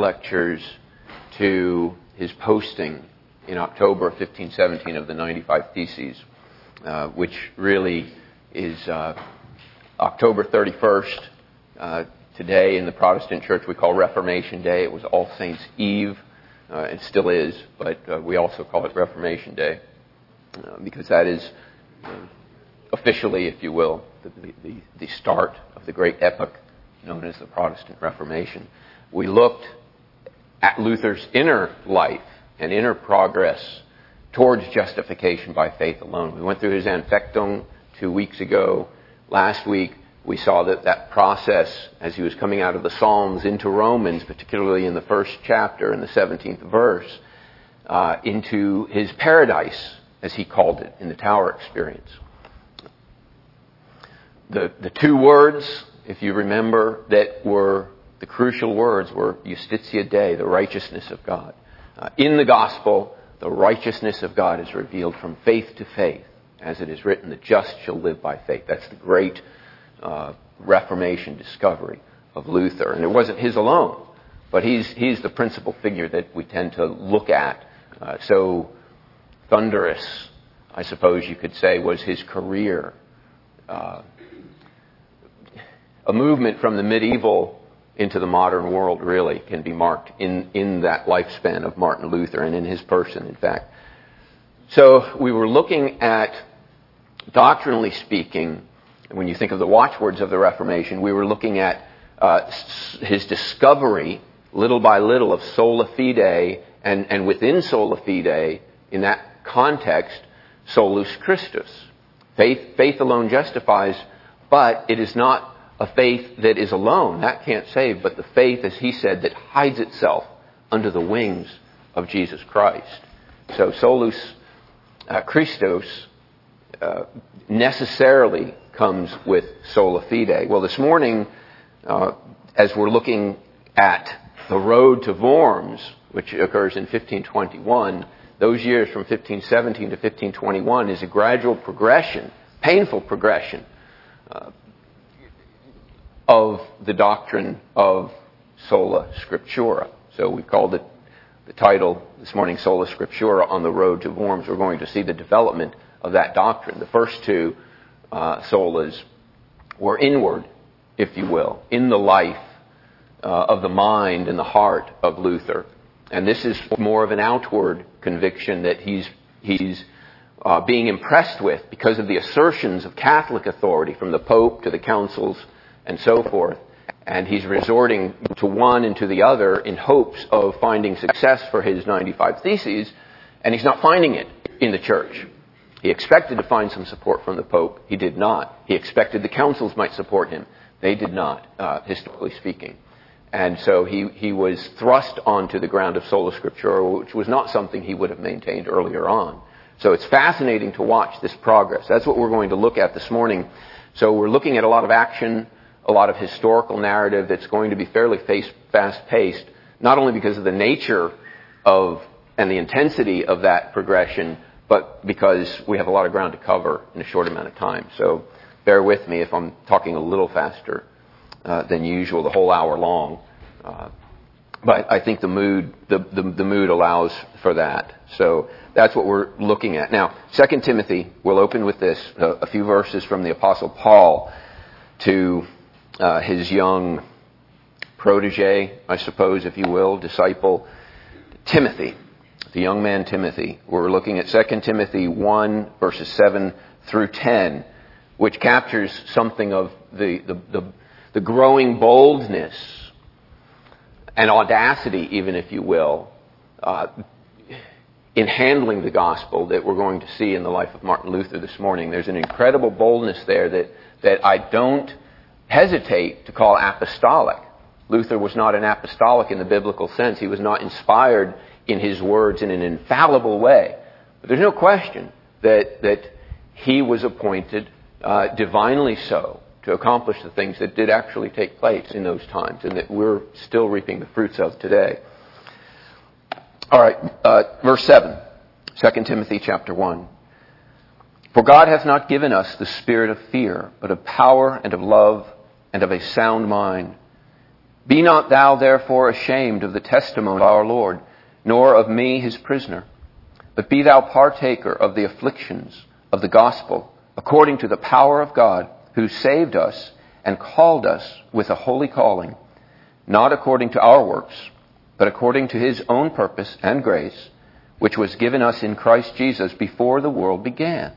lectures to his posting in October 1517 of the 95 Theses, uh, which really is uh, October 31st. Uh, today in the Protestant Church we call Reformation Day. It was All Saints Eve. Uh, it still is, but uh, we also call it Reformation Day uh, because that is officially, if you will, the, the, the start of the great epoch known as the Protestant Reformation. We looked at Luther's inner life and inner progress towards justification by faith alone. We went through his Anfechtung two weeks ago. Last week, we saw that that process, as he was coming out of the Psalms into Romans, particularly in the first chapter in the 17th verse, uh, into his paradise, as he called it, in the tower experience. The, the two words, if you remember, that were the crucial words were Justitia Dei, the righteousness of God. Uh, in the gospel, the righteousness of God is revealed from faith to faith, as it is written, the just shall live by faith. That's the great uh, Reformation discovery of Luther. And it wasn't his alone, but he's, he's the principal figure that we tend to look at. Uh, so thunderous, I suppose you could say, was his career. Uh, a movement from the medieval into the modern world really can be marked in, in that lifespan of Martin Luther and in his person, in fact. So we were looking at, doctrinally speaking, when you think of the watchwords of the Reformation, we were looking at uh, his discovery, little by little, of sola fide, and, and within sola fide, in that context, solus Christus. Faith, faith alone justifies, but it is not a faith that is alone. That can't save, but the faith, as he said, that hides itself under the wings of Jesus Christ. So solus uh, Christus uh, necessarily comes with sola fide. Well, this morning, uh, as we're looking at the road to Worms, which occurs in 1521, those years from 1517 to 1521 is a gradual progression, painful progression, uh, of the doctrine of sola scriptura. So we called it the title this morning, Sola Scriptura on the Road to Worms. We're going to see the development of that doctrine. The first two uh, solas were inward, if you will, in the life uh, of the mind and the heart of Luther. And this is more of an outward conviction that he's, he's uh, being impressed with because of the assertions of Catholic authority from the Pope to the councils and so forth. And he's resorting to one and to the other in hopes of finding success for his 95 Theses, and he's not finding it in the church. He expected to find some support from the Pope. He did not. He expected the councils might support him. They did not, uh, historically speaking. And so he, he was thrust onto the ground of sola scriptura, which was not something he would have maintained earlier on. So it's fascinating to watch this progress. That's what we're going to look at this morning. So we're looking at a lot of action a lot of historical narrative that's going to be fairly fast paced, not only because of the nature of and the intensity of that progression, but because we have a lot of ground to cover in a short amount of time. So bear with me if I'm talking a little faster uh, than usual, the whole hour long. Uh, but I think the mood, the, the, the, mood allows for that. So that's what we're looking at. Now, 2 Timothy, we'll open with this, uh, a few verses from the Apostle Paul to uh, his young protege, I suppose, if you will, disciple, Timothy, the young man Timothy. We're looking at 2 Timothy 1, verses 7 through 10, which captures something of the, the, the, the growing boldness and audacity, even if you will, uh, in handling the gospel that we're going to see in the life of Martin Luther this morning. There's an incredible boldness there that, that I don't hesitate to call apostolic. Luther was not an apostolic in the biblical sense. He was not inspired in his words in an infallible way. But there's no question that, that he was appointed uh, divinely so to accomplish the things that did actually take place in those times and that we're still reaping the fruits of today. All right, uh, verse 7, 2 Timothy chapter 1. For God hath not given us the spirit of fear, but of power and of love and of a sound mind. Be not thou therefore ashamed of the testimony of our Lord, nor of me his prisoner, but be thou partaker of the afflictions of the gospel, according to the power of God, who saved us and called us with a holy calling, not according to our works, but according to his own purpose and grace, which was given us in Christ Jesus before the world began,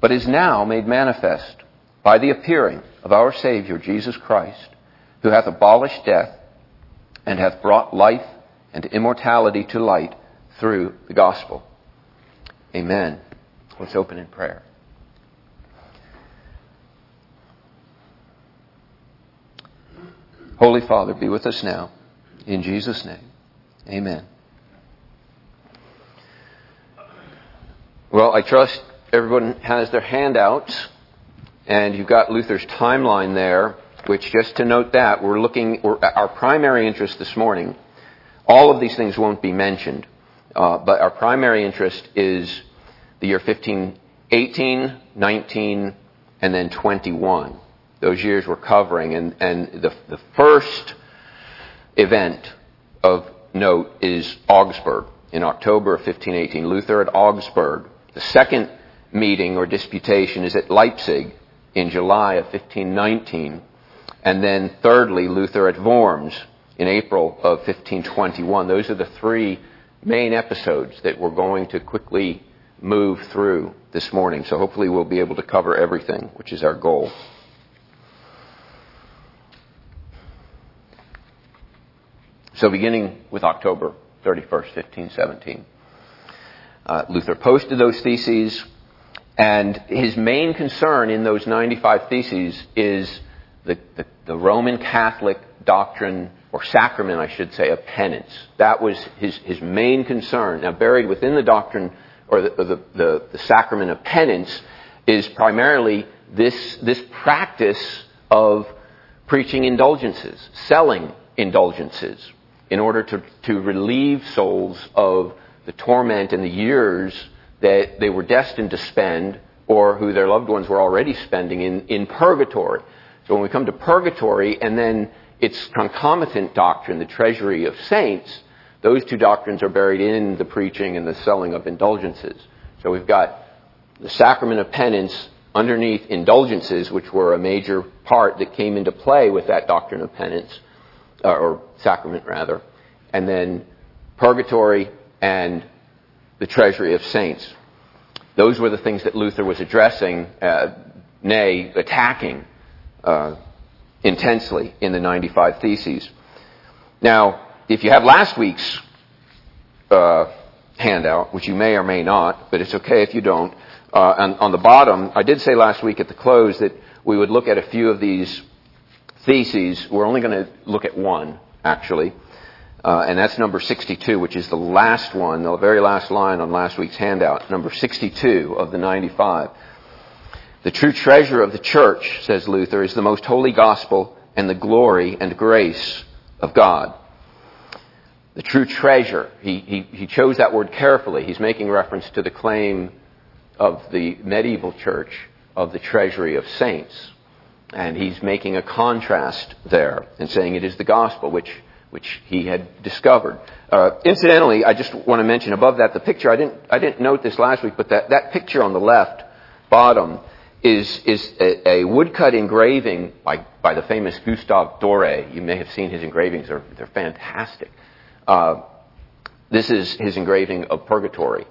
but is now made manifest by the appearing of our Savior Jesus Christ, who hath abolished death and hath brought life and immortality to light through the gospel. Amen. Let's open in prayer. Holy Father, be with us now. In Jesus' name. Amen. Well, I trust everyone has their handouts, and you've got Luther's timeline there, which just to note that, we're looking, we're, our primary interest this morning, all of these things won't be mentioned, uh, but our primary interest is the year 1518, 19, and then 21. Those years we're covering, and, and the, the first event of note is Augsburg in October of 1518. Luther at Augsburg. The second meeting or disputation is at Leipzig in July of 1519. And then thirdly, Luther at Worms in April of 1521. Those are the three main episodes that we're going to quickly move through this morning. So hopefully we'll be able to cover everything, which is our goal. So beginning with October 31st, 1517, uh, Luther posted those theses, and his main concern in those 95 theses is the, the, the Roman Catholic doctrine or sacrament, I should say, of penance. That was his, his main concern. Now, buried within the doctrine or the, the, the, the sacrament of penance is primarily this, this practice of preaching indulgences, selling indulgences, in order to, to relieve souls of the torment and the years that they were destined to spend or who their loved ones were already spending in, in purgatory. So when we come to purgatory and then its concomitant doctrine, the treasury of saints, those two doctrines are buried in the preaching and the selling of indulgences. So we've got the sacrament of penance underneath indulgences, which were a major part that came into play with that doctrine of penance, uh, or sacrament rather, and then purgatory and the treasury of saints. Those were the things that Luther was addressing, uh, nay, attacking uh, intensely in the 95 Theses. Now, if you have last week's uh, handout, which you may or may not, but it's okay if you don't, uh, on, on the bottom, I did say last week at the close that we would look at a few of these theses. We're only going to look at one, actually. Uh, and that's number 62, which is the last one, the very last line on last week's handout, number 62 of the 95. The true treasure of the church, says Luther, is the most holy gospel and the glory and grace of God. The true treasure, he, he, he chose that word carefully. He's making reference to the claim of the medieval church of the treasury of saints. And he's making a contrast there and saying it is the gospel, which which he had discovered. Uh, incidentally, I just want to mention above that the picture. I didn't I didn't note this last week, but that that picture on the left bottom is is a, a woodcut engraving by by the famous Gustave Doré. You may have seen his engravings; they're they're fantastic. Uh, this is his engraving of Purgatory.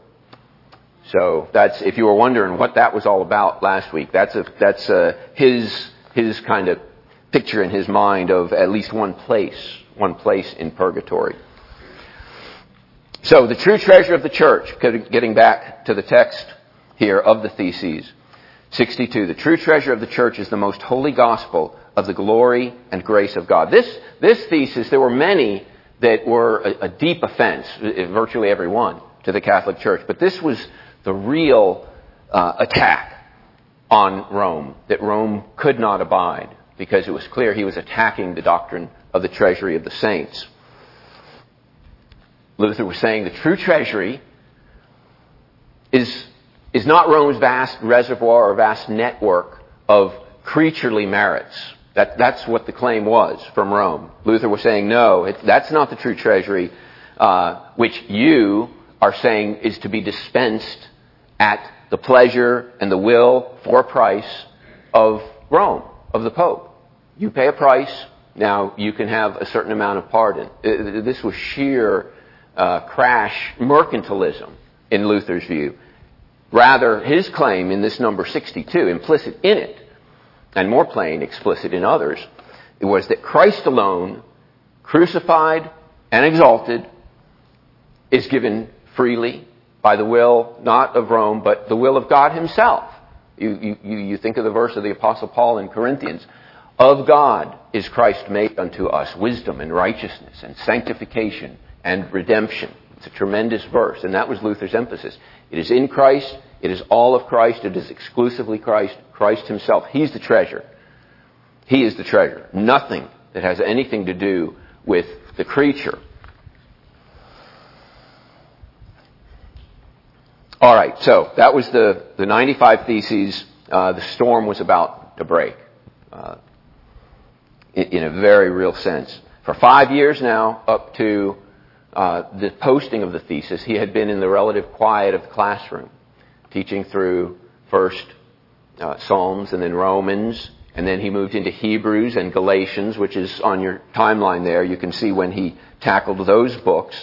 So that's if you were wondering what that was all about last week. That's a that's a, his his kind of picture in his mind of at least one place one place in purgatory. So the true treasure of the church, getting back to the text here of the theses, 62. The true treasure of the church is the most holy gospel of the glory and grace of God. This, this thesis, there were many that were a, a deep offense, virtually every one, to the Catholic Church. But this was the real uh, attack on Rome, that Rome could not abide, because it was clear he was attacking the doctrine of the treasury of the saints. Luther was saying the true treasury is, is not Rome's vast reservoir or vast network of creaturely merits. That, that's what the claim was from Rome. Luther was saying, no, it, that's not the true treasury, uh, which you are saying is to be dispensed at the pleasure and the will for price of Rome, of the Pope. You pay a price, now you can have a certain amount of pardon. Uh, this was sheer uh, crash mercantilism in Luther's view. Rather, his claim in this number 62, implicit in it, and more plain, explicit in others, was that Christ alone, crucified and exalted, is given freely by the will not of Rome, but the will of God Himself. You, you, you think of the verse of the Apostle Paul in Corinthians. Of God is Christ made unto us wisdom and righteousness and sanctification and redemption. It's a tremendous verse, and that was Luther's emphasis. It is in Christ, it is all of Christ, it is exclusively Christ, Christ Himself. He's the treasure. He is the treasure. Nothing that has anything to do with the creature. All right, so that was the, the 95 Theses. Uh, the storm was about to break uh, in, a very real sense. For five years now, up to uh, the posting of the thesis, he had been in the relative quiet of the classroom, teaching through first uh, Psalms and then Romans, and then he moved into Hebrews and Galatians, which is on your timeline there. You can see when he tackled those books.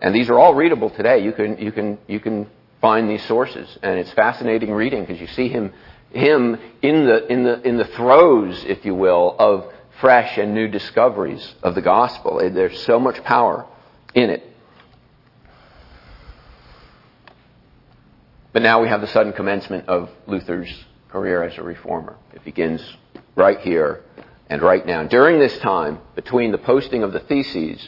And these are all readable today. You can, you can, you can find these sources. And it's fascinating reading because you see him, him in the, in the, in the throes, if you will, of fresh and new discoveries of the gospel. There's so much power in it. But now we have the sudden commencement of Luther's career as a reformer. It begins right here and right now. During this time, between the posting of the theses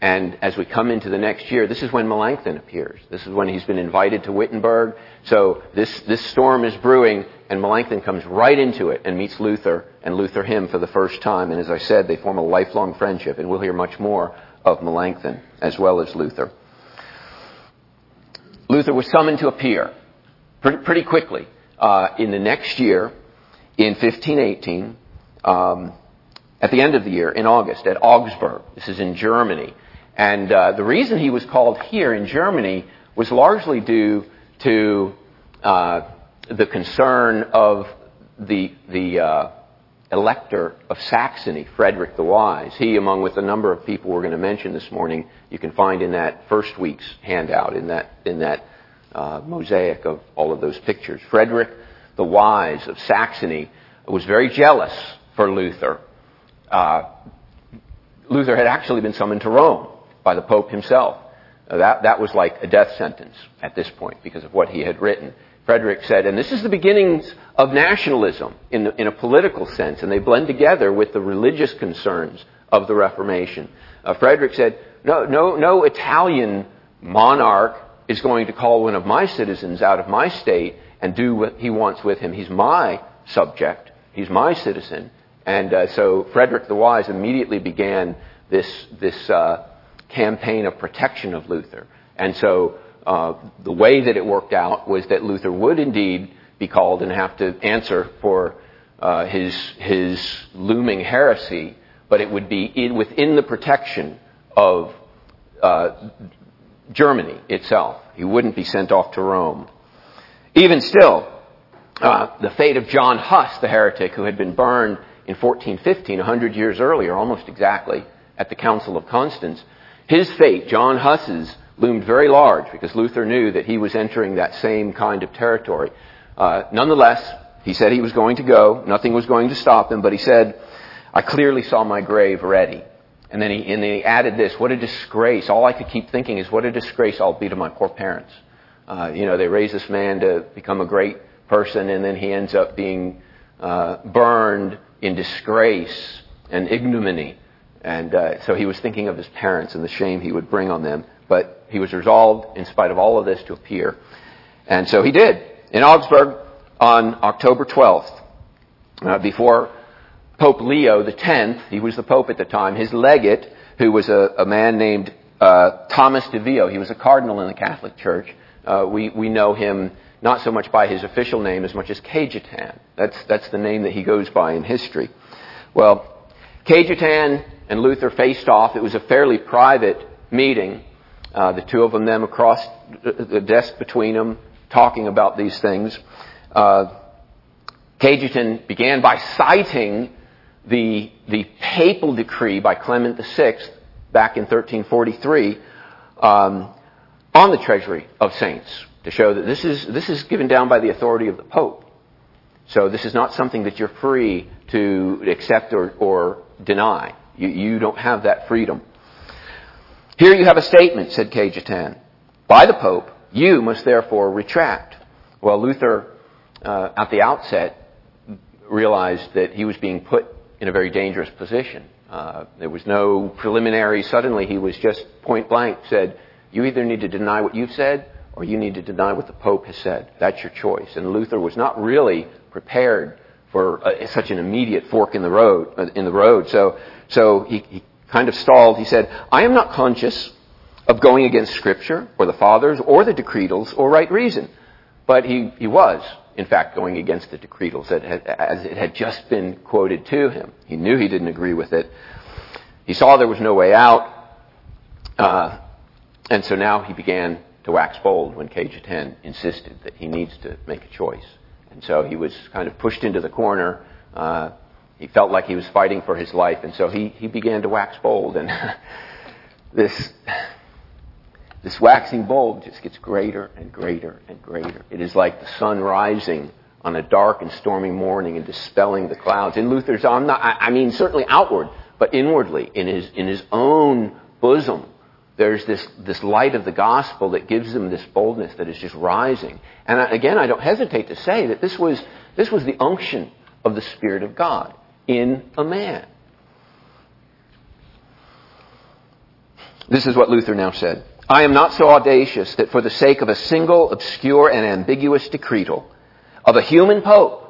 and as we come into the next year, this is when Melanchthon appears. This is when he's been invited to Wittenberg. So this, this storm is brewing, and Melanchthon comes right into it and meets Luther, and Luther him for the first time. And as I said, they form a lifelong friendship, and we'll hear much more of Melanchthon as well as Luther. Luther was summoned to appear pretty, quickly uh, in the next year, in 1518, um, at the end of the year, in August, at Augsburg. This is in Germany. And uh, the reason he was called here in Germany was largely due to uh, the concern of the, the uh, elector of Saxony, Frederick the Wise. He, among with a number of people we're going to mention this morning, you can find in that first week's handout, in that, in that uh, mosaic of all of those pictures. Frederick the Wise of Saxony was very jealous for Luther. Uh, Luther had actually been summoned to Rome by the Pope himself. Uh, that, that was like a death sentence at this point because of what he had written. Frederick said, and this is the beginnings of nationalism in, the, in a political sense, and they blend together with the religious concerns of the Reformation. Uh, Frederick said, no, no, no Italian monarch is going to call one of my citizens out of my state and do what he wants with him. He's my subject. He's my citizen. And uh, so Frederick the Wise immediately began this, this uh, campaign of protection of Luther. And so uh, the way that it worked out was that Luther would indeed be called and have to answer for uh, his, his looming heresy, but it would be in, within the protection of uh, Germany itself. He wouldn't be sent off to Rome. Even still, uh, the fate of John Huss, the heretic who had been burned in 1415, a 100 years earlier, almost exactly, at the Council of Constance, his fate, John Huss's, loomed very large because Luther knew that he was entering that same kind of territory. Uh, nonetheless, he said he was going to go. Nothing was going to stop him, but he said, I clearly saw my grave ready. And then, he, and then he added this, what a disgrace. All I could keep thinking is what a disgrace I'll be to my poor parents. Uh, you know, they raised this man to become a great person and then he ends up being uh, burned in disgrace and ignominy. And uh, so he was thinking of his parents and the shame he would bring on them. But he was resolved, in spite of all of this, to appear. And so he did. In Augsburg on October 12th, uh, before Pope Leo X, he was the Pope at the time, his legate, who was a, a man named uh, Thomas de Vio, he was a cardinal in the Catholic Church. Uh, we, we know him not so much by his official name as much as Cajetan. That's, that's the name that he goes by in history. Well, Cajetan and Luther faced off. It was a fairly private meeting. Uh, the two of them, them across the desk between them, talking about these things. Uh, Cajetan began by citing the, the papal decree by Clement VI back in 1343 um, on the treasury of saints to show that this is, this is given down by the authority of the Pope. So this is not something that you're free to accept or, or deny. You, you don't have that freedom. Here you have a statement, said Cajetan, by the Pope, you must therefore retract. Well, Luther, uh, at the outset, realized that he was being put in a very dangerous position. Uh, there was no preliminary. Suddenly, he was just point blank said, "You either need to deny what you've said, or you need to deny what the Pope has said. That's your choice." And Luther was not really prepared for uh, such an immediate fork in the road. Uh, in the road, so so he, he kind of stalled. He said, "I am not conscious of going against Scripture or the Fathers or the Decretals or right reason," but he he was in fact, going against the decretals that as it had just been quoted to him. He knew he didn't agree with it. He saw there was no way out, uh, and so now he began to wax bold when Cajetan insisted that he needs to make a choice. And so he was kind of pushed into the corner. Uh, he felt like he was fighting for his life, and so he, he began to wax bold. And this this waxing bold just gets greater and greater and greater. It is like the sun rising on a dark and stormy morning and dispelling the clouds. In Luther's, I'm not, I mean, certainly outward, but inwardly, in his, in his own bosom, there's this, this light of the gospel that gives him this boldness that is just rising. And again, I don't hesitate to say that this was, this was the unction of the Spirit of God in a man. This is what Luther now said. I am not so audacious that for the sake of a single, obscure, and ambiguous decretal of a human pope,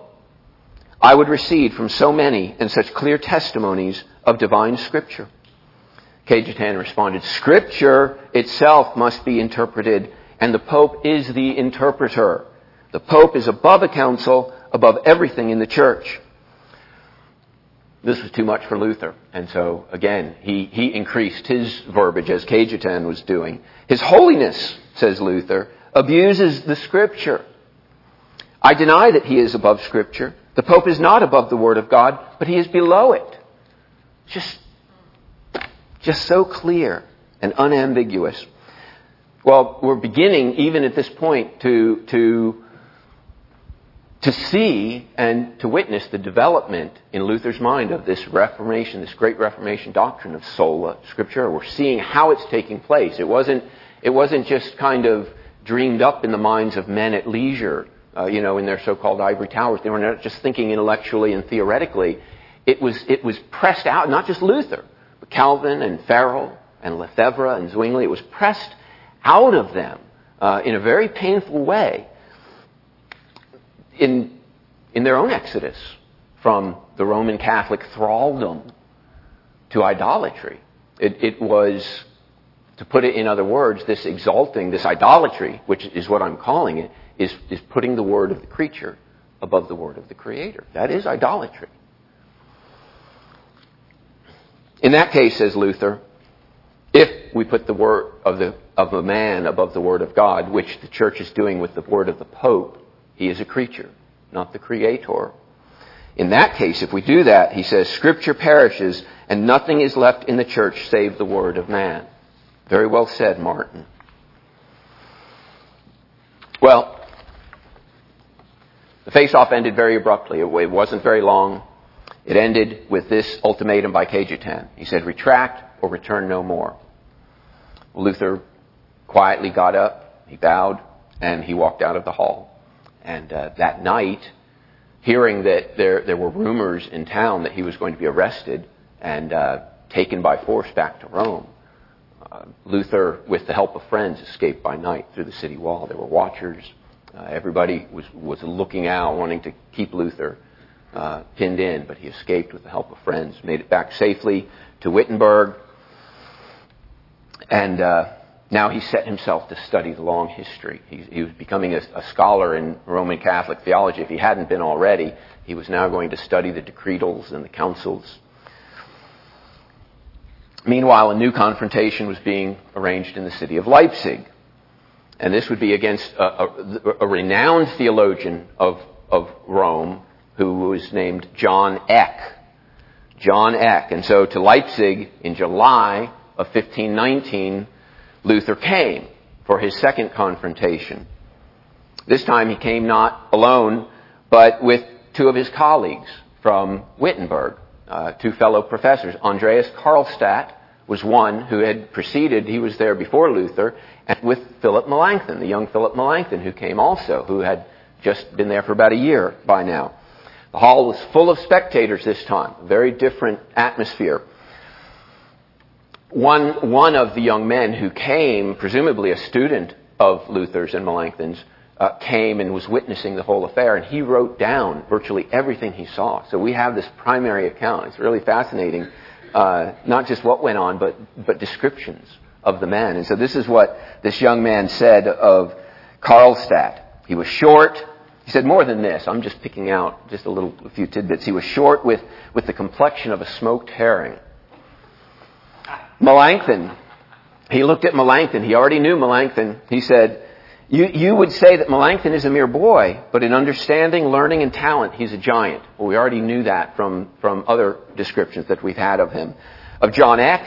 I would recede from so many and such clear testimonies of divine scripture. Cajetan responded, Scripture itself must be interpreted, and the Pope is the interpreter. The Pope is above a council, above everything in the church this was too much for Luther. And so, again, he, he increased his verbiage as Cajetan was doing. His holiness, says Luther, abuses the scripture. I deny that he is above scripture. The Pope is not above the Word of God, but he is below it. Just, just so clear and unambiguous. Well, we're beginning, even at this point, to, to to see and to witness the development in Luther's mind of this Reformation, this great Reformation doctrine of sola scriptura. We're seeing how it's taking place. It wasn't, it wasn't just kind of dreamed up in the minds of men at leisure, uh, you know, in their so-called ivory towers. They were not just thinking intellectually and theoretically. It was, it was pressed out, not just Luther, but Calvin and Farel and Lefebvre and Zwingli. It was pressed out of them uh, in a very painful way in, in their own exodus from the Roman Catholic thraldom to idolatry. It, it, was, to put it in other words, this exalting, this idolatry, which is what I'm calling it, is, is putting the word of the creature above the word of the creator. That is idolatry. In that case, says Luther, if we put the word of, the, of a man above the word of God, which the church is doing with the word of the Pope, he is a creature, not the creator. In that case, if we do that, he says, Scripture perishes and nothing is left in the church save the word of man. Very well said, Martin. Well, the face-off ended very abruptly. It wasn't very long. It ended with this ultimatum by Cajetan. He said, retract or return no more. Luther quietly got up, he bowed, and he walked out of the hall. And uh, that night, hearing that there, there were rumors in town that he was going to be arrested and uh, taken by force back to Rome, uh, Luther, with the help of friends, escaped by night through the city wall. There were watchers. Uh, everybody was, was looking out, wanting to keep Luther uh, pinned in, but he escaped with the help of friends, made it back safely to Wittenberg. And uh, now he set himself to study the long history. He, he was becoming a, a, scholar in Roman Catholic theology. If he hadn't been already, he was now going to study the decretals and the councils Meanwhile, a new confrontation was being arranged in the city of Leipzig. And this would be against a, a, a renowned theologian of, of Rome who was named John Eck. John Eck. And so to Leipzig in July of 1519, Luther came for his second confrontation. This time he came not alone, but with two of his colleagues from Wittenberg, uh, two fellow professors. Andreas Karlstadt was one who had preceded, he was there before Luther, and with Philip Melanchthon, the young Philip Melanchthon, who came also, who had just been there for about a year by now. The hall was full of spectators this time, very different atmosphere. One, one of the young men who came, presumably a student of Luther's and Melanchthon's, uh, came and was witnessing the whole affair, and he wrote down virtually everything he saw. So we have this primary account. It's really fascinating, uh, not just what went on, but but descriptions of the man. And so this is what this young man said of Karlstadt. He was short. He said more than this. I'm just picking out just a little, a few tidbits. He was short with, with the complexion of a smoked herring. Melanchthon. He looked at Melanchthon. He already knew Melanchthon. He said, you, you would say that Melanchthon is a mere boy, but in understanding, learning, and talent, he's a giant. Well, we already knew that from, from other descriptions that we've had of him. Of John Eck,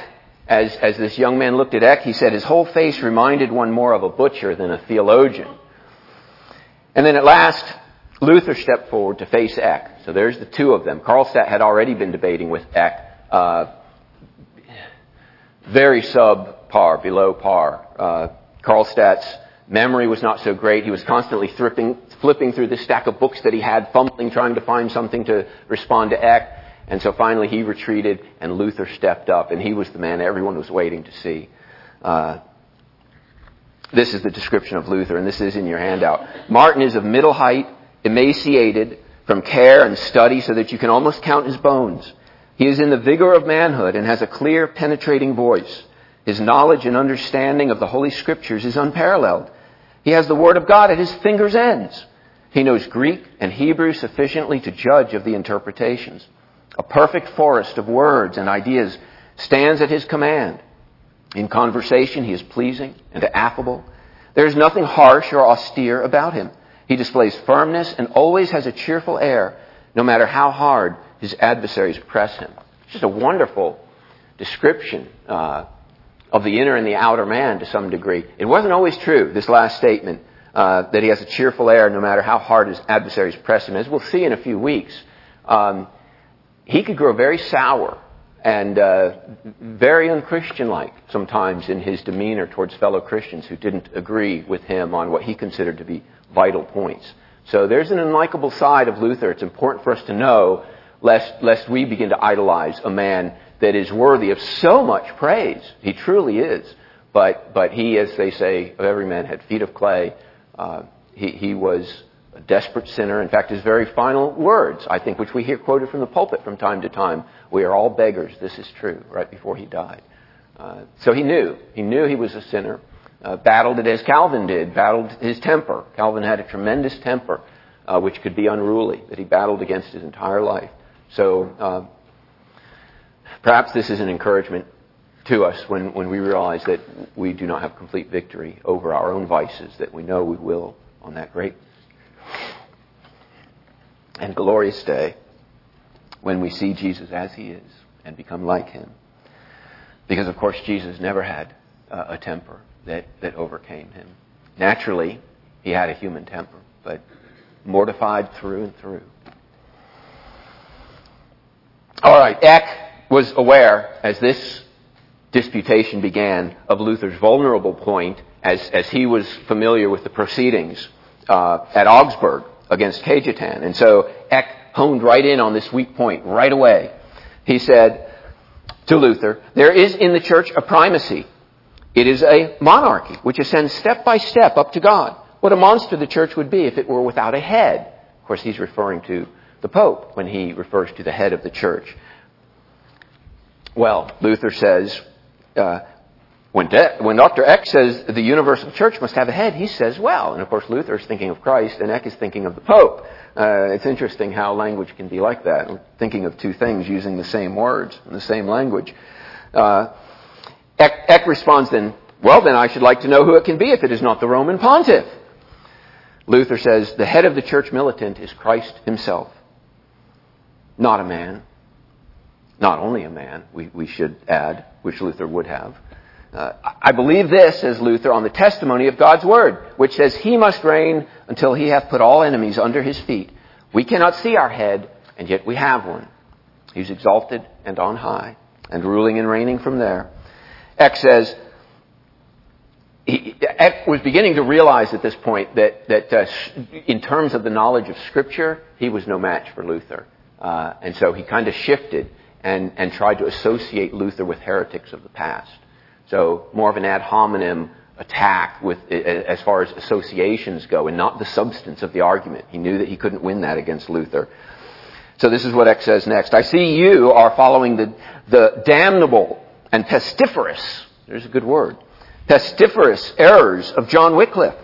as, as this young man looked at Eck, he said his whole face reminded one more of a butcher than a theologian. And then at last, Luther stepped forward to face Eck. So there's the two of them. Karlstadt had already been debating with Eck, uh, very subpar, below par. Uh, Karlstadt's memory was not so great. He was constantly flipping, flipping through the stack of books that he had, fumbling, trying to find something to respond to Eck. And so finally he retreated and Luther stepped up and he was the man everyone was waiting to see. Uh, this is the description of Luther and this is in your handout. Martin is of middle height, emaciated from care and study so that you can almost count his bones. He is in the vigor of manhood and has a clear, penetrating voice. His knowledge and understanding of the Holy Scriptures is unparalleled. He has the Word of God at his fingers' ends. He knows Greek and Hebrew sufficiently to judge of the interpretations. A perfect forest of words and ideas stands at his command. In conversation, he is pleasing and affable. There is nothing harsh or austere about him. He displays firmness and always has a cheerful air, no matter how hard his adversaries press him. It's just a wonderful description uh, of the inner and the outer man to some degree. It wasn't always true, this last statement, uh, that he has a cheerful air no matter how hard his adversaries press him. As we'll see in a few weeks, um, he could grow very sour and uh, very unchristian-like sometimes in his demeanor towards fellow Christians who didn't agree with him on what he considered to be vital points. So there's an unlikable side of Luther. It's important for us to know, lest, lest we begin to idolize a man that is worthy of so much praise. He truly is. But, but he, as they say, of every man had feet of clay. Uh, he, he was a desperate sinner. In fact, his very final words, I think, which we hear quoted from the pulpit from time to time, we are all beggars. This is true, right before he died. Uh, so he knew. He knew he was a sinner. Uh, battled it as Calvin did, battled his temper. Calvin had a tremendous temper, uh, which could be unruly, that he battled against his entire life. So uh, perhaps this is an encouragement to us when, when we realize that we do not have complete victory over our own vices, that we know we will on that great and glorious day when we see Jesus as he is and become like him. Because, of course, Jesus never had uh, a temper that, that overcame him. Naturally, he had a human temper, but mortified through and through. All right, Eck was aware as this disputation began of Luther's vulnerable point as, as he was familiar with the proceedings uh, at Augsburg against Cajetan. And so Eck honed right in on this weak point right away. He said to Luther, there is in the church a primacy. It is a monarchy which ascends step by step up to God. What a monster the church would be if it were without a head. Of course, he's referring to the Pope when he refers to the head of the church. Well, Luther says, uh, when, De- when Dr. Eck says the universal church must have a head, he says, well. And of course, Luther is thinking of Christ, and Eck is thinking of the Pope. Uh, it's interesting how language can be like that, thinking of two things using the same words and the same language. Uh, Eck, Eck responds then, well, then I should like to know who it can be if it is not the Roman pontiff. Luther says, the head of the church militant is Christ himself, not a man. Not only a man, we, we should add, which Luther would have. Uh, I believe this, says Luther, on the testimony of God's word, which says, He must reign until he hath put all enemies under his feet. We cannot see our head, and yet we have one. He's exalted and on high, and ruling and reigning from there. Eck says, he, Eck was beginning to realize at this point that, that uh, in terms of the knowledge of Scripture, he was no match for Luther. Uh, and so he kind of shifted and, and tried to associate Luther with heretics of the past. So more of an ad hominem attack with, as far as associations go and not the substance of the argument. He knew that he couldn't win that against Luther. So this is what Eck says next. I see you are following the, the damnable and pestiferous, there's a good word, pestiferous errors of John Wycliffe,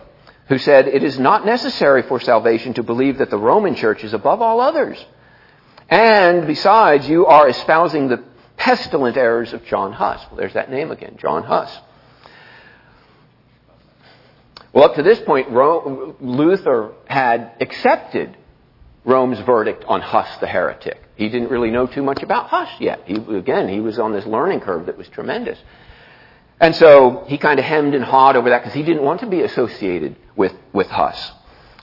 who said it is not necessary for salvation to believe that the Roman church is above all others. And besides, you are espousing the pestilent errors of John Huss. Well, there's that name again, John Huss. Well, up to this point, Luther had accepted Rome's verdict on Huss the heretic. He didn't really know too much about Huss yet. He, again, he was on this learning curve that was tremendous. And so he kind of hemmed and hawed over that because he didn't want to be associated with, with Huss.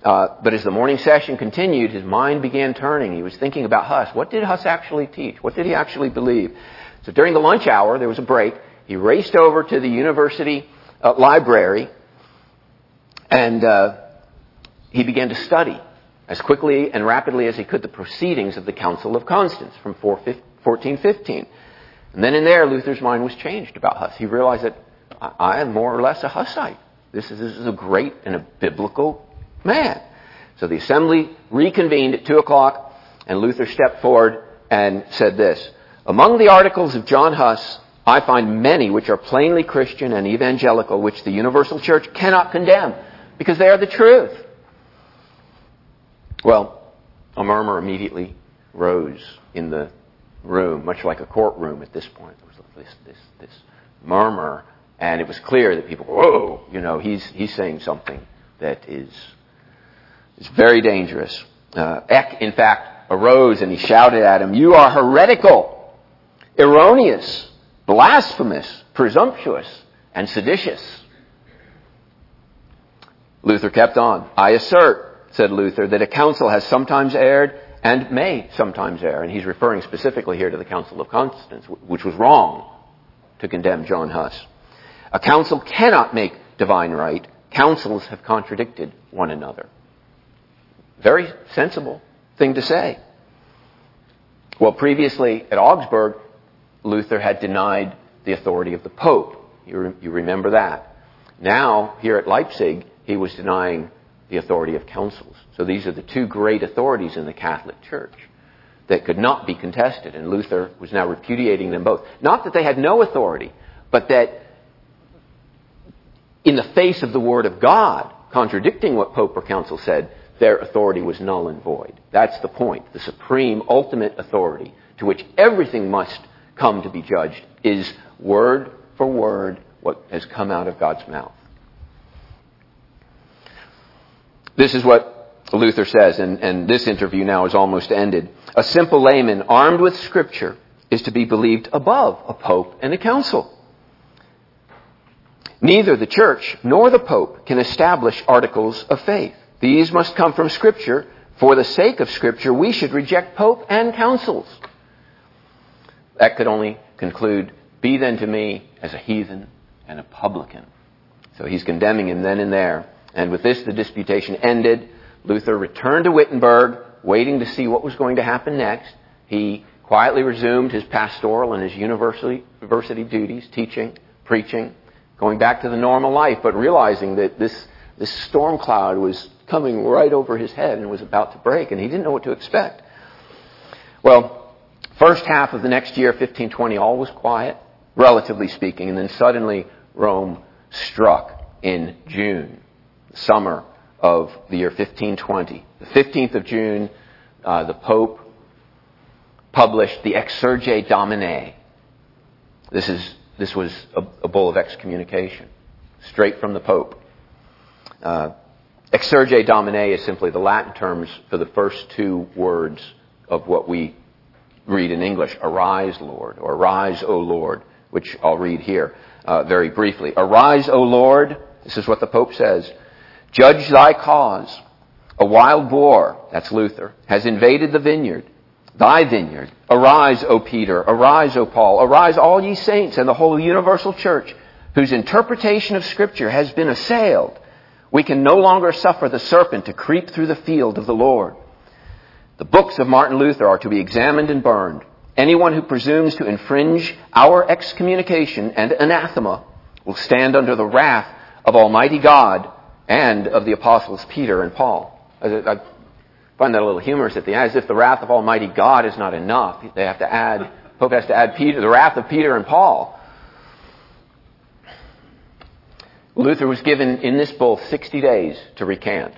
Uh, but as the morning session continued, his mind began turning. He was thinking about Huss. What did Huss actually teach? What did he actually believe? So during the lunch hour, there was a break. He raced over to the university uh, library and uh, he began to study as quickly and rapidly as he could the proceedings of the Council of Constance from 1415. And then in there, Luther's mind was changed about Huss. He realized that I am more or less a Hussite. This is, this is a great and a biblical man. So the assembly reconvened at 2 o'clock, and Luther stepped forward and said this Among the articles of John Huss, I find many which are plainly Christian and evangelical, which the universal church cannot condemn, because they are the truth. Well, a murmur immediately rose in the room, much like a courtroom at this point. There was this, this, this murmur, and it was clear that people, whoa, you know, he's, he's saying something that is it's very dangerous. Uh, Eck, in fact, arose and he shouted at him, You are heretical, erroneous, blasphemous, presumptuous, and seditious. Luther kept on. I assert, said Luther, that a council has sometimes erred and may sometimes err. And he's referring specifically here to the Council of Constance, which was wrong to condemn John Huss. A council cannot make divine right. Councils have contradicted one another. Very sensible thing to say. Well, previously at Augsburg, Luther had denied the authority of the Pope. You, re- you remember that. Now, here at Leipzig, he was denying the authority of councils. So these are the two great authorities in the Catholic Church that could not be contested, and Luther was now repudiating them both. Not that they had no authority, but that in the face of the Word of God, contradicting what Pope or Council said, their authority was null and void. That's the point. The supreme, ultimate authority to which everything must come to be judged is word for word what has come out of God's mouth. This is what Luther says, and, and this interview now is almost ended. A simple layman armed with Scripture is to be believed above a pope and a council. Neither the church nor the pope can establish articles of faith. These must come from Scripture. For the sake of Scripture, we should reject Pope and councils. That could only conclude, Be then to me as a heathen and a publican. So he's condemning him then and there. And with this, the disputation ended. Luther returned to Wittenberg, waiting to see what was going to happen next. He quietly resumed his pastoral and his university, university duties, teaching, preaching, going back to the normal life, but realizing that this, this storm cloud was coming right over his head and was about to break, and he didn't know what to expect. Well, first half of the next year, 1520, all was quiet, relatively speaking, and then suddenly Rome struck in June, summer of the year 1520. The 15th of June, uh, the Pope published the Exsurge Domine, This, is, this was a, a bull of excommunication, straight from the Pope. Uh, exsurge domine is simply the Latin terms for the first two words of what we read in English, arise, Lord, or arise, O Lord, which I'll read here uh, very briefly. Arise, O Lord, this is what the Pope says, judge thy cause. A wild boar, that's Luther, has invaded the vineyard, thy vineyard. Arise, O Peter, arise, O Paul, arise, all ye saints and the whole universal church, whose interpretation of Scripture has been assailed. We can no longer suffer the serpent to creep through the field of the Lord. The books of Martin Luther are to be examined and burned. Anyone who presumes to infringe our excommunication and anathema will stand under the wrath of Almighty God and of the apostles Peter and Paul. I find that a little humorous at the end, as if the wrath of Almighty God is not enough. They have to add, Pope has to add Peter, the wrath of Peter and Paul. Luther was given in this bull 60 days to recant.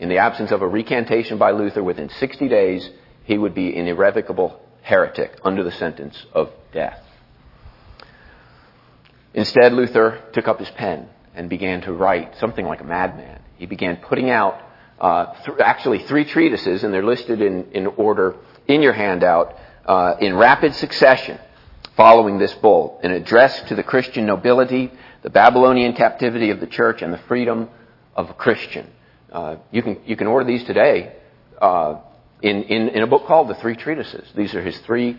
In the absence of a recantation by Luther within 60 days, he would be an irrevocable heretic under the sentence of death. Instead, Luther took up his pen and began to write something like a madman. He began putting out uh, th- actually three treatises, and they're listed in, in order in your handout uh, in rapid succession following this bull. An address to the Christian nobility, the Babylonian captivity of the church, and the freedom of a Christian. Uh, you, can, you can order these today uh, in, in, in, a book called The Three Treatises. These are his three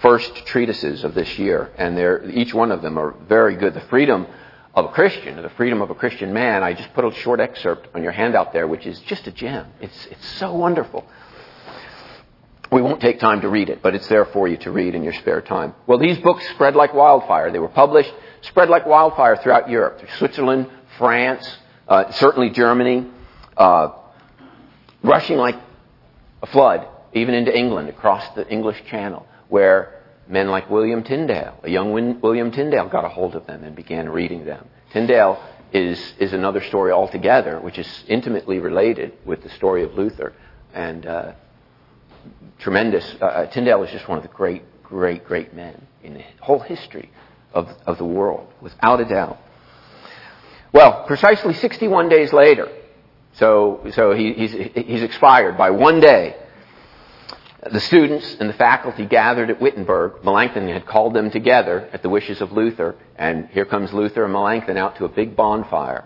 first treatises of this year, and they're, each one of them are very good. The freedom of a Christian, the freedom of a Christian man, I just put a short excerpt on your handout there, which is just a gem. It's, it's so wonderful. We won't take time to read it, but it's there for you to read in your spare time. Well, these books spread like wildfire. They were published, spread like wildfire throughout Europe, Switzerland, France, uh, certainly Germany, uh, rushing like a flood, even into England, across the English Channel, where men like William Tyndale, a young William Tyndale, got a hold of them and began reading them. Tyndale is, is another story altogether, which is intimately related with the story of Luther. And uh, tremendous. Uh, uh Tyndale is just one of the great, great, great men in the whole history of, of the world, without a doubt. Well, precisely 61 days later, so, so he, he's, he's expired by one day. The students and the faculty gathered at Wittenberg. Melanchthon had called them together at the wishes of Luther, and here comes Luther and Melanchthon out to a big bonfire.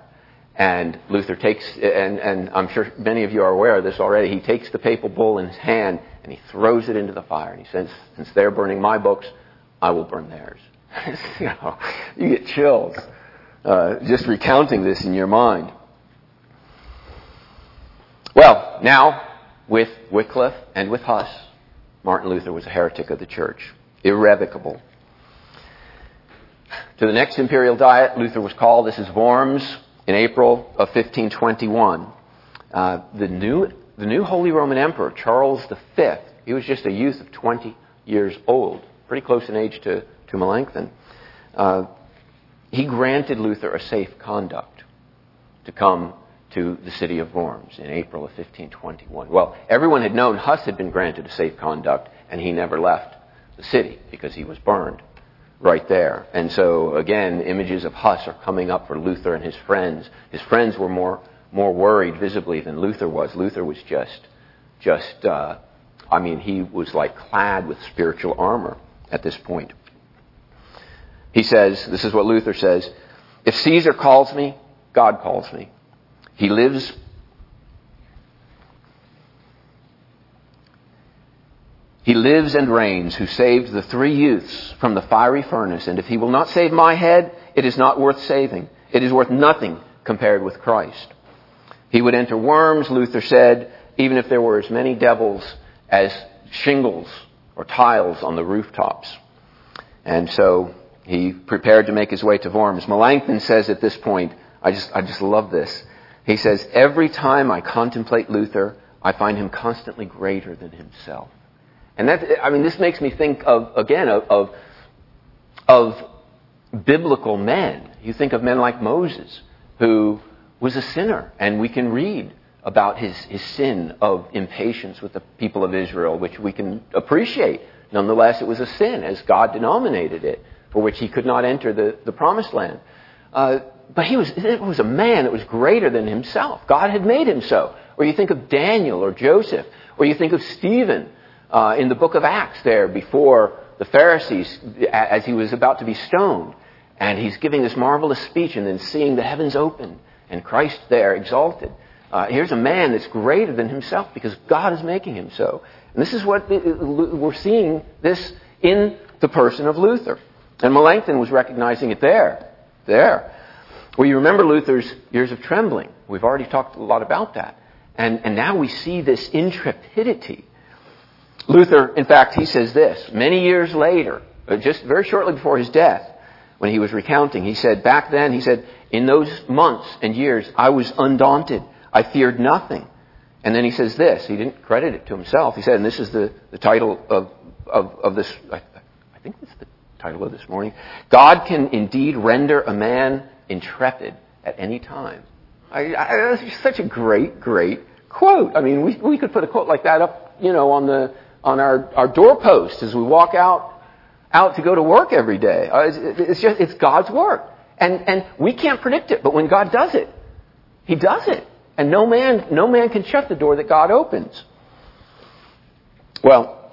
And Luther takes, and, and I'm sure many of you are aware of this already, he takes the papal bull in his hand and he throws it into the fire. And he says, since they're burning my books, I will burn theirs. you know, you get chills uh, just recounting this in your mind. Well, now, with Wycliffe and with Huss, Martin Luther was a heretic of the church. Irrevocable. To the next imperial diet, Luther was called. This is Worms in April of 1521. Uh, the, new, the new Holy Roman Emperor, Charles V, he was just a youth of 20 years old, pretty close in age to, to Melanchthon. Uh, he granted Luther a safe conduct to come to the city of Worms in April of 1521. Well, everyone had known Huss had been granted a safe conduct, and he never left the city because he was burned right there. And so, again, images of Huss are coming up for Luther and his friends. His friends were more, more worried visibly than Luther was. Luther was just, just, uh, I mean, he was like clad with spiritual armor at this point. He says, this is what Luther says, if Caesar calls me, God calls me. He lives He lives and reigns who saved the three youths from the fiery furnace, and if he will not save my head, it is not worth saving. It is worth nothing compared with Christ. He would enter Worms, Luther said, even if there were as many devils as shingles or tiles on the rooftops. And so he prepared to make his way to Worms. Melanchthon says at this point, I just, I just love this. He says, Every time I contemplate Luther, I find him constantly greater than himself. And that, I mean, this makes me think of, again, of, of, of biblical men. You think of men like Moses, who was a sinner, and we can read about his, his sin of impatience with the people of Israel, which we can appreciate. Nonetheless, it was a sin, as God denominated it. For which he could not enter the, the promised land. Uh, but he was, it was a man that was greater than himself. God had made him so. Or you think of Daniel or Joseph, or you think of Stephen uh, in the book of Acts there before the Pharisees as he was about to be stoned. And he's giving this marvelous speech and then seeing the heavens open and Christ there exalted. Uh, here's a man that's greater than himself because God is making him so. And this is what we're seeing this in the person of Luther. And Melanchthon was recognizing it there. There. Well, you remember Luther's years of trembling. We've already talked a lot about that. And, and now we see this intrepidity. Luther, in fact, he says this. Many years later, uh, just very shortly before his death, when he was recounting, he said, back then, he said, in those months and years, I was undaunted. I feared nothing. And then he says this. He didn't credit it to himself. He said, and this is the, the title of, of, of this, I, I think it's the title of this morning. God can indeed render a man intrepid at any time. I, I, that's such a great, great quote. I mean, we, we could put a quote like that up, you know, on the, on our, our doorpost as we walk out, out to go to work every day. Uh, it's, it's just, it's God's work. And, and we can't predict it, but when God does it, He does it. And no man, no man can shut the door that God opens. Well,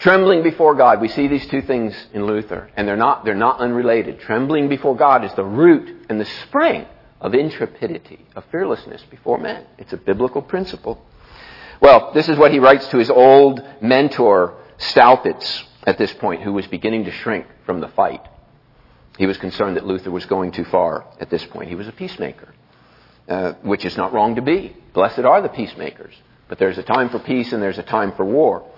trembling before God, we see these two things in Luther, and they're not, they're not unrelated. Trembling before God is the root and the spring of intrepidity, of fearlessness before men. It's a biblical principle. Well, this is what he writes to his old mentor, Staupitz, at this point, who was beginning to shrink from the fight. He was concerned that Luther was going too far at this point. He was a peacemaker, uh, which is not wrong to be. Blessed are the peacemakers. But there's a time for peace and there's a time for war.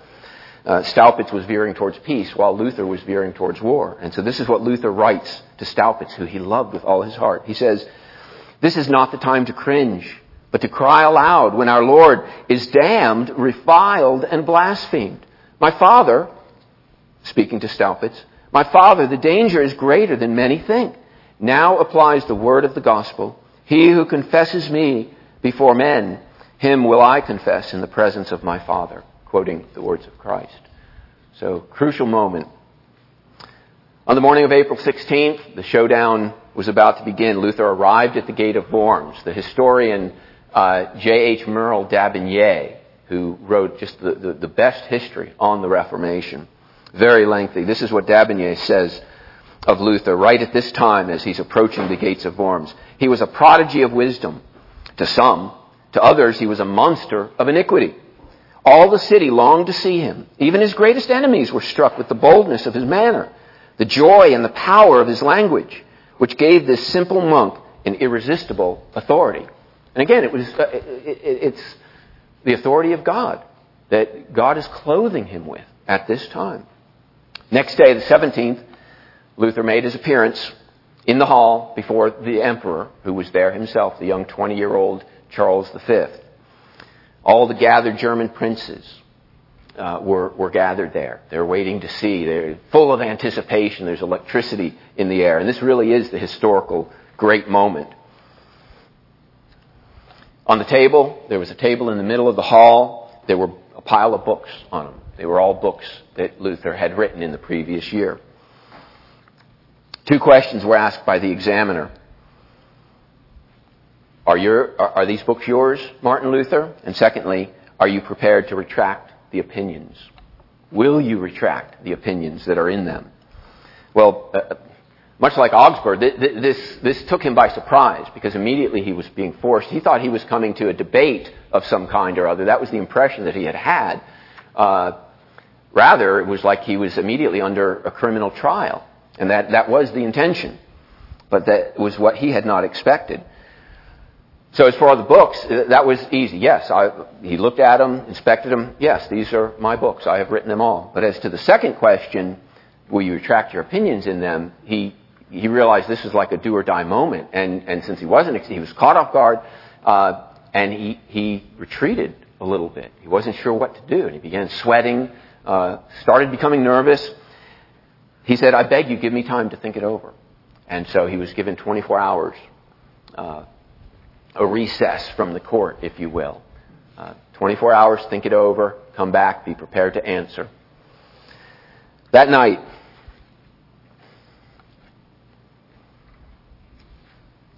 Uh, Staupitz was veering towards peace while Luther was veering towards war. And so this is what Luther writes to Staupitz, who he loved with all his heart. He says, This is not the time to cringe, but to cry aloud when our Lord is damned, reviled, and blasphemed. My father, speaking to Staupitz, my father, the danger is greater than many think. Now applies the word of the gospel. He who confesses me before men, him will I confess in the presence of my Father, quoting the words of Christ. So, crucial moment. On the morning of April 16th, the showdown was about to begin. Luther arrived at the gate of Worms. The historian uh, J.H. Merle d'Aubigné, who wrote just the, the, the best history on the Reformation, very lengthy. This is what d'Aubigné says of Luther right at this time as he's approaching the gates of Worms. He was a prodigy of wisdom to some. To others, he was a monster of iniquity. All the city longed to see him. Even his greatest enemies were struck with the boldness of his manner, the joy and the power of his language, which gave this simple monk an irresistible authority. And again, it was, uh, it, it, it's the authority of God that God is clothing him with at this time. Next day, the 17th, Luther made his appearance in the hall before the emperor, who was there himself, the young 20 year old Charles V. All the gathered German princes uh, were, were gathered there. They're waiting to see. They're full of anticipation. There's electricity in the air. And this really is the historical great moment. On the table, there was a table in the middle of the hall. There were a pile of books on them. They were all books that Luther had written in the previous year. Two questions were asked by the examiner. Are, your, are, these books yours, Martin Luther? And secondly, are you prepared to retract the opinions? Will you retract the opinions that are in them? Well, uh, much like Augsburg, th- th- this, this took him by surprise because immediately he was being forced. He thought he was coming to a debate of some kind or other. That was the impression that he had had. Uh, rather, it was like he was immediately under a criminal trial. And that, that was the intention. But that was what he had not expected. So as for the books, uh, that was easy. Yes, I, he looked at them, inspected them. Yes, these are my books. I have written them all. But as to the second question, will you retract your opinions in them? He, he realized this was like a do or die moment. And, and since he wasn't, he was caught off guard, uh, and he, he retreated a little bit. He wasn't sure what to do, and he began sweating, uh, started becoming nervous. He said, I beg you, give me time to think it over. And so he was given 24 hours, uh, a recess from the court, if you will. Uh, 24 hours, think it over, come back, be prepared to answer. That night,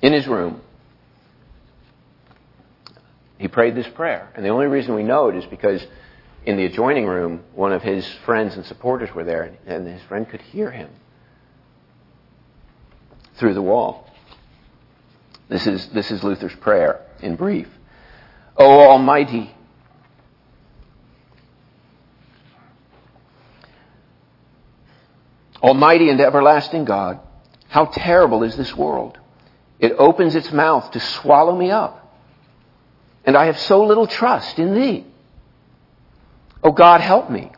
in his room, he prayed this prayer. And the only reason we know it is because in the adjoining room, one of his friends and supporters were there, and his friend could hear him through the wall. This is, this is Luther's prayer in brief. O Almighty, Almighty and everlasting God, how terrible is this world. It opens its mouth to swallow me up. And I have so little trust in Thee. O God, help me.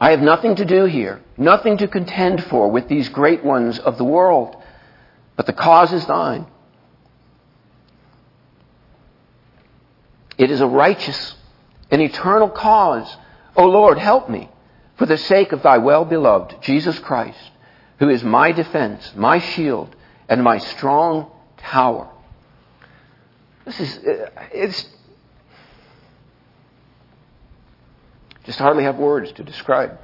I have nothing to do here, nothing to contend for with these great ones of the world, but the cause is thine. It is a righteous and eternal cause. O Lord, help me for the sake of thy well beloved Jesus Christ, who is my defense, my shield, and my strong tower. This is, uh, it's, just hardly have words to describe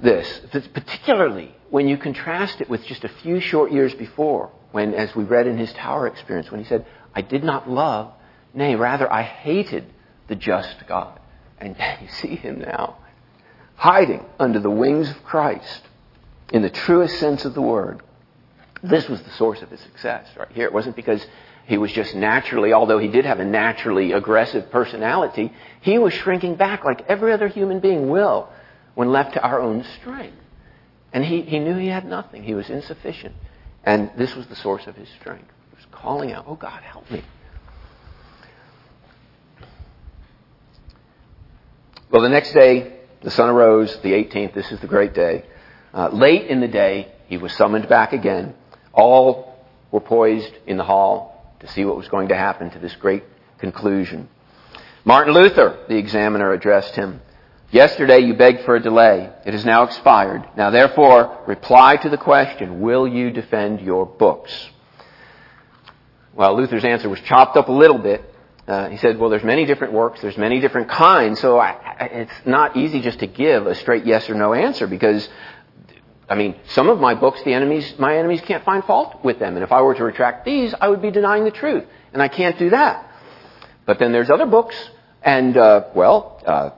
this, particularly when you contrast it with just a few short years before, when, as we read in his tower experience, when he said, I did not love, nay, rather, I hated the just God. And you see him now, hiding under the wings of Christ in the truest sense of the word. This was the source of his success right here. It wasn't because he was just naturally, although he did have a naturally aggressive personality, he was shrinking back like every other human being will when left to our own strength. And he, he knew he had nothing. He was insufficient. And this was the source of his strength. He was calling out, Oh God, help me. Well, the next day, the sun arose, the 18th. This is the great day. Uh, late in the day, he was summoned back again. All were poised in the hall to see what was going to happen to this great conclusion. Martin Luther, the examiner, addressed him. Yesterday you begged for a delay. It has now expired. Now therefore, reply to the question, will you defend your books? Well, Luther's answer was chopped up a little bit. Uh, he said, well, there's many different works, there's many different kinds, so I, it's not easy just to give a straight yes or no answer because I mean, some of my books, the enemies, my enemies can't find fault with them. And if I were to retract these, I would be denying the truth. And I can't do that. But then there's other books, and, uh, well, uh,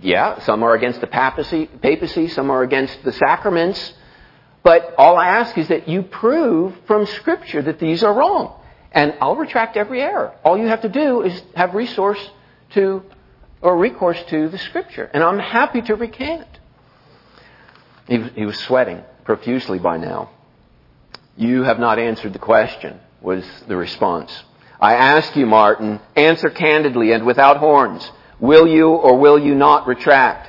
yeah, some are against the papacy, papacy, some are against the sacraments. But all I ask is that you prove from Scripture that these are wrong. And I'll retract every error. All you have to do is have resource to, or recourse to the Scripture. And I'm happy to recant. He, he was sweating profusely by now. You have not answered the question, was the response. I ask you, Martin, answer candidly and without horns. Will you or will you not retract?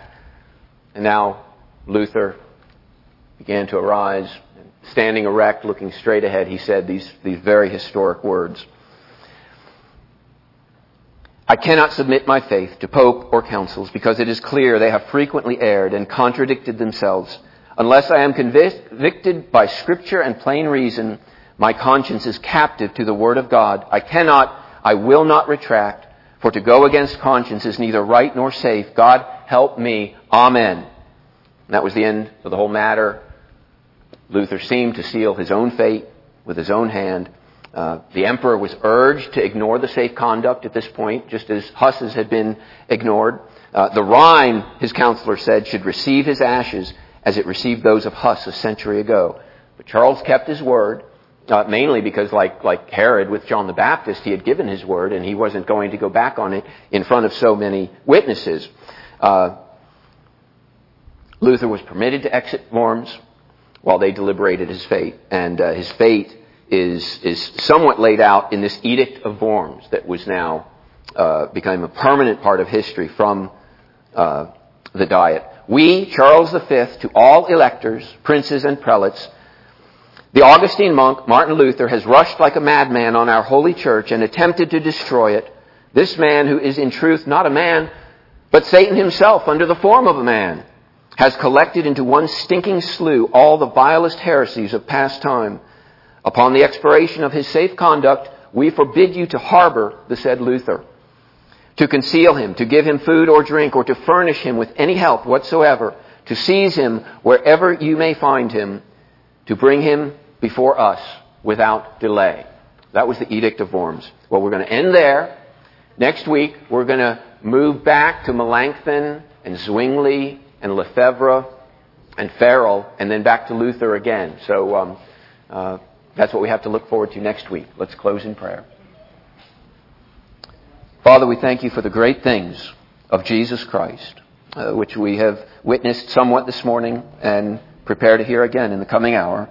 And now Luther began to arise. Standing erect, looking straight ahead, he said these, these very historic words. I cannot submit my faith to pope or councils because it is clear they have frequently erred and contradicted themselves. Unless I am convicted by scripture and plain reason, my conscience is captive to the word of God. I cannot, I will not retract, for to go against conscience is neither right nor safe. God help me. Amen. And that was the end of the whole matter. Luther seemed to seal his own fate with his own hand. Uh, the emperor was urged to ignore the safe conduct at this point, just as Huss's had been ignored. Uh, the Rhine, his counselor said, should receive his ashes as it received those of Huss a century ago. But Charles kept his word, uh, mainly because, like, like Herod with John the Baptist, he had given his word and he wasn't going to go back on it in front of so many witnesses. Uh, Luther was permitted to exit Worms while they deliberated his fate, and uh, his fate is is somewhat laid out in this Edict of Worms that was now uh, became a permanent part of history from uh, the Diet. We, Charles V, to all electors, princes, and prelates, the Augustine monk, Martin Luther, has rushed like a madman on our holy church and attempted to destroy it. This man, who is in truth not a man, but Satan himself under the form of a man, has collected into one stinking slough all the vilest heresies of past time. Upon the expiration of his safe conduct, we forbid you to harbor the said Luther to conceal him, to give him food or drink, or to furnish him with any help whatsoever, to seize him wherever you may find him, to bring him before us without delay. That was the Edict of Worms. Well, we're going to end there. Next week, we're going to move back to Melanchthon and Zwingli and Lefebvre and Farel, and then back to Luther again. So um, uh, that's what we have to look forward to next week. Let's close in prayer. Father, we thank you for the great things of Jesus Christ, uh, which we have witnessed somewhat this morning and prepare to hear again in the coming hour.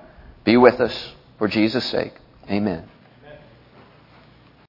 Be with us for Jesus' sake. Amen.